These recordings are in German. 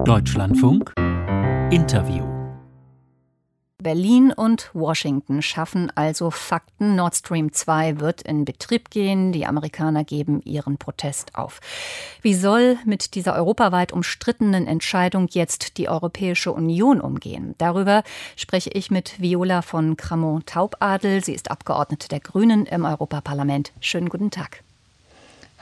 Deutschlandfunk Interview Berlin und Washington schaffen also Fakten. Nord Stream 2 wird in Betrieb gehen. Die Amerikaner geben ihren Protest auf. Wie soll mit dieser europaweit umstrittenen Entscheidung jetzt die Europäische Union umgehen? Darüber spreche ich mit Viola von Cramont-Taubadel. Sie ist Abgeordnete der Grünen im Europaparlament. Schönen guten Tag.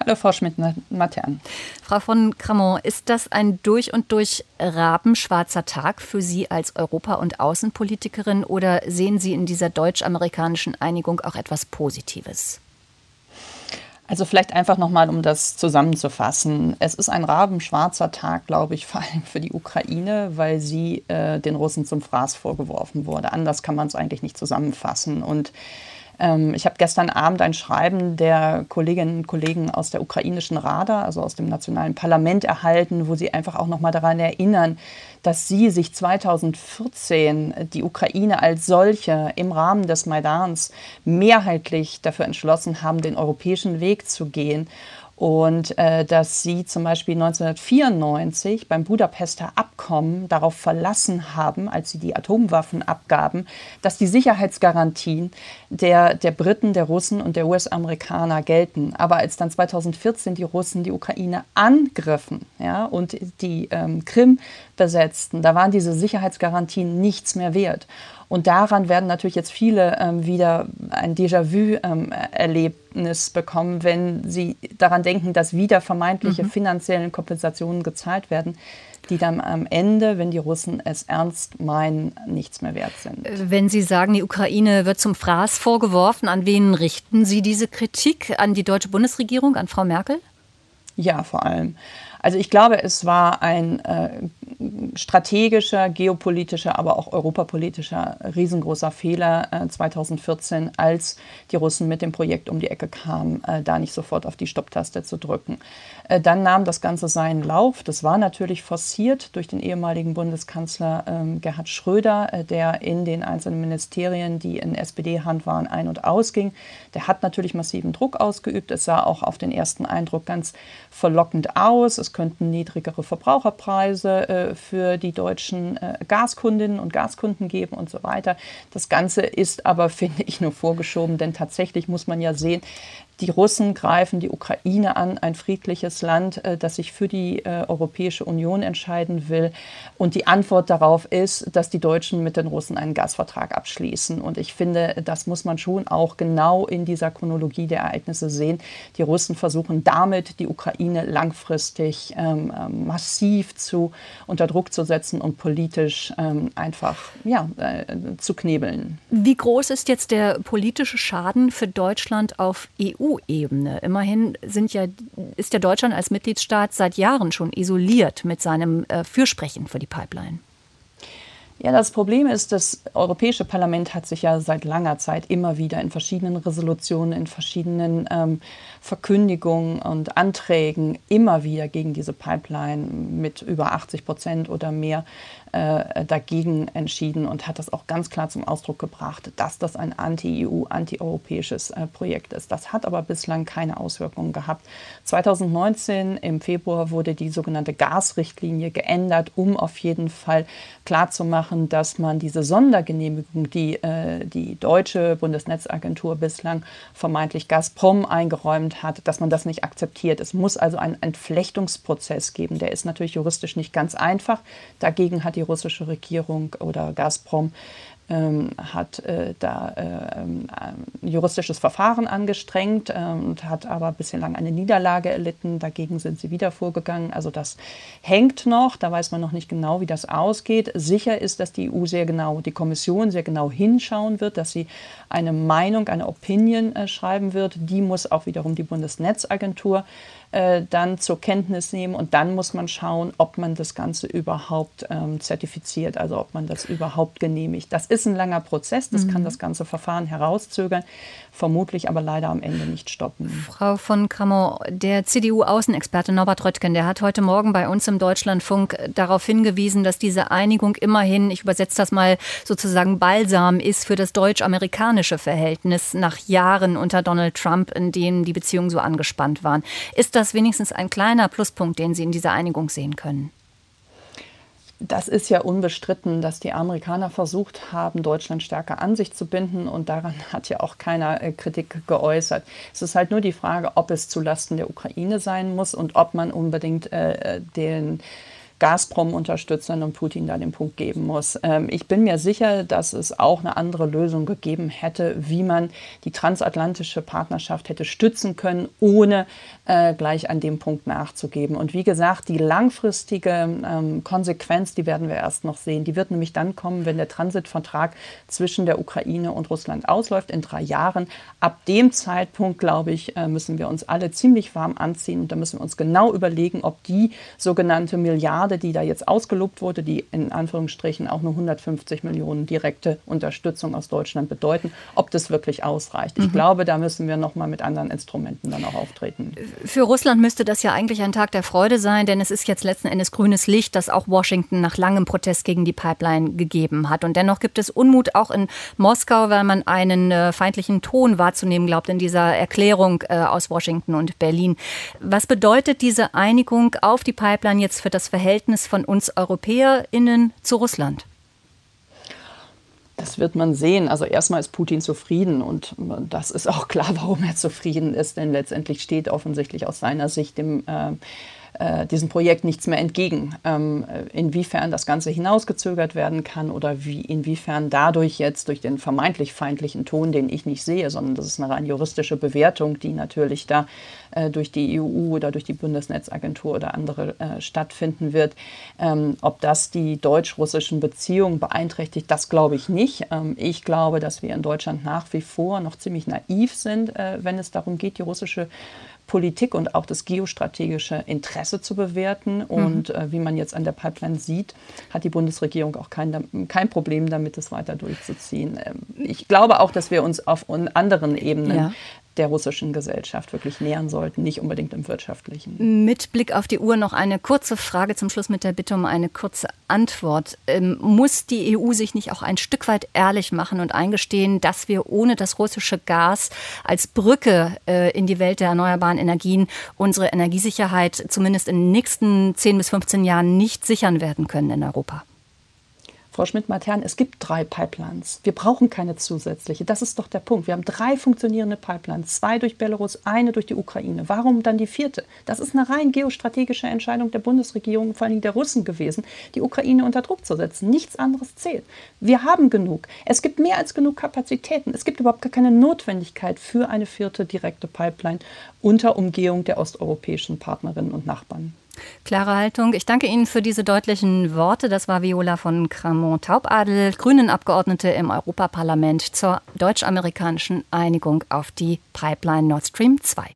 Hallo Frau Schmidt-Matern. Frau von Cramont, ist das ein durch und durch rabenschwarzer Tag für Sie als Europa- und Außenpolitikerin oder sehen Sie in dieser deutsch-amerikanischen Einigung auch etwas Positives? Also vielleicht einfach nochmal, um das zusammenzufassen. Es ist ein rabenschwarzer Tag, glaube ich, vor allem für die Ukraine, weil sie äh, den Russen zum Fraß vorgeworfen wurde. Anders kann man es eigentlich nicht zusammenfassen. Und ich habe gestern Abend ein Schreiben der Kolleginnen und Kollegen aus der ukrainischen Rada, also aus dem nationalen Parlament, erhalten, wo sie einfach auch noch mal daran erinnern, dass sie sich 2014 die Ukraine als solche im Rahmen des Maidans mehrheitlich dafür entschlossen haben, den europäischen Weg zu gehen und äh, dass sie zum Beispiel 1994 beim Budapester Abkommen darauf verlassen haben, als sie die Atomwaffen abgaben, dass die Sicherheitsgarantien der, der Briten, der Russen und der US-Amerikaner gelten. Aber als dann 2014 die Russen die Ukraine angriffen ja, und die ähm, Krim besetzten, da waren diese Sicherheitsgarantien nichts mehr wert. Und daran werden natürlich jetzt viele ähm, wieder ein Déjà-vu-Erlebnis ähm, bekommen, wenn sie daran denken, dass wieder vermeintliche mhm. finanzielle Kompensationen gezahlt werden, die dann am Ende, wenn die Russen es ernst meinen, nichts mehr wert sind. Wenn Sie sagen, die Ukraine wird zum Fraß vorgeworfen, an wen richten Sie diese Kritik? An die deutsche Bundesregierung, an Frau Merkel? Ja, vor allem. Also ich glaube, es war ein äh, strategischer, geopolitischer, aber auch europapolitischer riesengroßer Fehler äh, 2014, als die Russen mit dem Projekt um die Ecke kamen, äh, da nicht sofort auf die Stopptaste zu drücken. Äh, dann nahm das Ganze seinen Lauf. Das war natürlich forciert durch den ehemaligen Bundeskanzler ähm, Gerhard Schröder, äh, der in den einzelnen Ministerien, die in SPD-Hand waren, ein- und ausging. Der hat natürlich massiven Druck ausgeübt. Es sah auch auf den ersten Eindruck ganz verlockend aus. Es könnten niedrigere Verbraucherpreise äh, für die deutschen äh, Gaskundinnen und Gaskunden geben und so weiter. Das Ganze ist aber, finde ich, nur vorgeschoben, denn tatsächlich muss man ja sehen, die Russen greifen die Ukraine an, ein friedliches Land, äh, das sich für die äh, Europäische Union entscheiden will. Und die Antwort darauf ist, dass die Deutschen mit den Russen einen Gasvertrag abschließen. Und ich finde, das muss man schon auch genau in dieser Chronologie der Ereignisse sehen. Die Russen versuchen damit, die Ukraine langfristig ähm, ähm massiv zu, unter Druck zu setzen und politisch ähm, einfach ja, äh, zu knebeln. Wie groß ist jetzt der politische Schaden für Deutschland auf EU? EU-Ebene. Immerhin sind ja, ist ja Deutschland als Mitgliedstaat seit Jahren schon isoliert mit seinem äh, Fürsprechen für die Pipeline. Ja, das Problem ist, das Europäische Parlament hat sich ja seit langer Zeit immer wieder in verschiedenen Resolutionen, in verschiedenen ähm, Verkündigungen und Anträgen immer wieder gegen diese Pipeline mit über 80 Prozent oder mehr äh, dagegen entschieden und hat das auch ganz klar zum Ausdruck gebracht, dass das ein anti-EU, anti-europäisches äh, Projekt ist. Das hat aber bislang keine Auswirkungen gehabt. 2019 im Februar wurde die sogenannte Gasrichtlinie geändert, um auf jeden Fall klarzumachen, dass man diese Sondergenehmigung, die äh, die deutsche Bundesnetzagentur bislang vermeintlich Gazprom eingeräumt hat, dass man das nicht akzeptiert. Es muss also einen Entflechtungsprozess geben. Der ist natürlich juristisch nicht ganz einfach. Dagegen hat die die russische Regierung oder Gazprom ähm, hat äh, da äh, ähm, ein juristisches Verfahren angestrengt äh, und hat aber bislang eine Niederlage erlitten. Dagegen sind sie wieder vorgegangen. Also das hängt noch. Da weiß man noch nicht genau, wie das ausgeht. Sicher ist, dass die EU sehr genau, die Kommission sehr genau hinschauen wird, dass sie eine Meinung, eine Opinion äh, schreiben wird. Die muss auch wiederum die Bundesnetzagentur äh, dann zur Kenntnis nehmen und dann muss man schauen, ob man das Ganze überhaupt ähm, zertifiziert, also ob man das überhaupt genehmigt. Das ist ein langer Prozess, das mhm. kann das ganze Verfahren herauszögern, vermutlich aber leider am Ende nicht stoppen. Frau von Krammer, der CDU-Außenexperte Norbert Röttgen, der hat heute Morgen bei uns im Deutschlandfunk darauf hingewiesen, dass diese Einigung immerhin, ich übersetze das mal sozusagen Balsam ist für das deutsch-amerikanische Verhältnis nach Jahren unter Donald Trump, in denen die Beziehungen so angespannt waren. Ist das das wenigstens ein kleiner Pluspunkt, den Sie in dieser Einigung sehen können? das ist ja unbestritten, dass die Amerikaner versucht haben, Deutschland stärker an sich zu binden und daran hat ja auch keiner äh, Kritik geäußert. Es ist halt nur die Frage, ob es zulasten der Ukraine sein muss und ob man unbedingt äh, den Gazprom-Unterstützern und Putin da den Punkt geben muss. Ähm, ich bin mir sicher, dass es auch eine andere Lösung gegeben hätte, wie man die transatlantische Partnerschaft hätte stützen können, ohne äh, gleich an dem Punkt nachzugeben. Und wie gesagt, die langfristige ähm, Konsequenz, die werden wir erst noch sehen. Die wird nämlich dann kommen, wenn der Transitvertrag zwischen der Ukraine und Russland ausläuft in drei Jahren. Ab dem Zeitpunkt, glaube ich, äh, müssen wir uns alle ziemlich warm anziehen und da müssen wir uns genau überlegen, ob die sogenannte Milliarde Milliarde, die da jetzt ausgelobt wurde, die in Anführungsstrichen auch nur 150 Millionen direkte Unterstützung aus Deutschland bedeuten, ob das wirklich ausreicht. Ich mhm. glaube, da müssen wir noch mal mit anderen Instrumenten dann auch auftreten. Für Russland müsste das ja eigentlich ein Tag der Freude sein, denn es ist jetzt letzten Endes grünes Licht, das auch Washington nach langem Protest gegen die Pipeline gegeben hat. Und dennoch gibt es Unmut auch in Moskau, weil man einen äh, feindlichen Ton wahrzunehmen glaubt in dieser Erklärung äh, aus Washington und Berlin. Was bedeutet diese Einigung auf die Pipeline jetzt für das Verhältnis Verhältnis von uns EuropäerInnen zu Russland? Das wird man sehen. Also erstmal ist Putin zufrieden und das ist auch klar, warum er zufrieden ist, denn letztendlich steht offensichtlich aus seiner Sicht dem äh, äh, diesem Projekt nichts mehr entgegen. Ähm, inwiefern das Ganze hinausgezögert werden kann oder wie, inwiefern dadurch jetzt durch den vermeintlich feindlichen Ton, den ich nicht sehe, sondern das ist eine rein juristische Bewertung, die natürlich da äh, durch die EU oder durch die Bundesnetzagentur oder andere äh, stattfinden wird. Ähm, ob das die deutsch-russischen Beziehungen beeinträchtigt, das glaube ich nicht. Ähm, ich glaube, dass wir in Deutschland nach wie vor noch ziemlich naiv sind, äh, wenn es darum geht, die russische Politik und auch das geostrategische Interesse zu bewerten. Mhm. Und äh, wie man jetzt an der Pipeline sieht, hat die Bundesregierung auch kein, kein Problem damit, es weiter durchzuziehen. Ähm, ich glaube auch, dass wir uns auf anderen Ebenen ja der russischen Gesellschaft wirklich nähern sollten, nicht unbedingt im wirtschaftlichen. Mit Blick auf die Uhr noch eine kurze Frage zum Schluss mit der Bitte um eine kurze Antwort. Ähm, muss die EU sich nicht auch ein Stück weit ehrlich machen und eingestehen, dass wir ohne das russische Gas als Brücke äh, in die Welt der erneuerbaren Energien unsere Energiesicherheit zumindest in den nächsten 10 bis 15 Jahren nicht sichern werden können in Europa? Frau Schmidt-Matern, es gibt drei Pipelines. Wir brauchen keine zusätzliche. Das ist doch der Punkt. Wir haben drei funktionierende Pipelines. Zwei durch Belarus, eine durch die Ukraine. Warum dann die vierte? Das ist eine rein geostrategische Entscheidung der Bundesregierung, vor allem der Russen gewesen, die Ukraine unter Druck zu setzen. Nichts anderes zählt. Wir haben genug. Es gibt mehr als genug Kapazitäten. Es gibt überhaupt gar keine Notwendigkeit für eine vierte direkte Pipeline unter Umgehung der osteuropäischen Partnerinnen und Nachbarn. Klare Haltung. Ich danke Ihnen für diese deutlichen Worte. Das war Viola von Cramont-Taubadel, Grünen-Abgeordnete im Europaparlament zur deutsch-amerikanischen Einigung auf die Pipeline Nord Stream 2.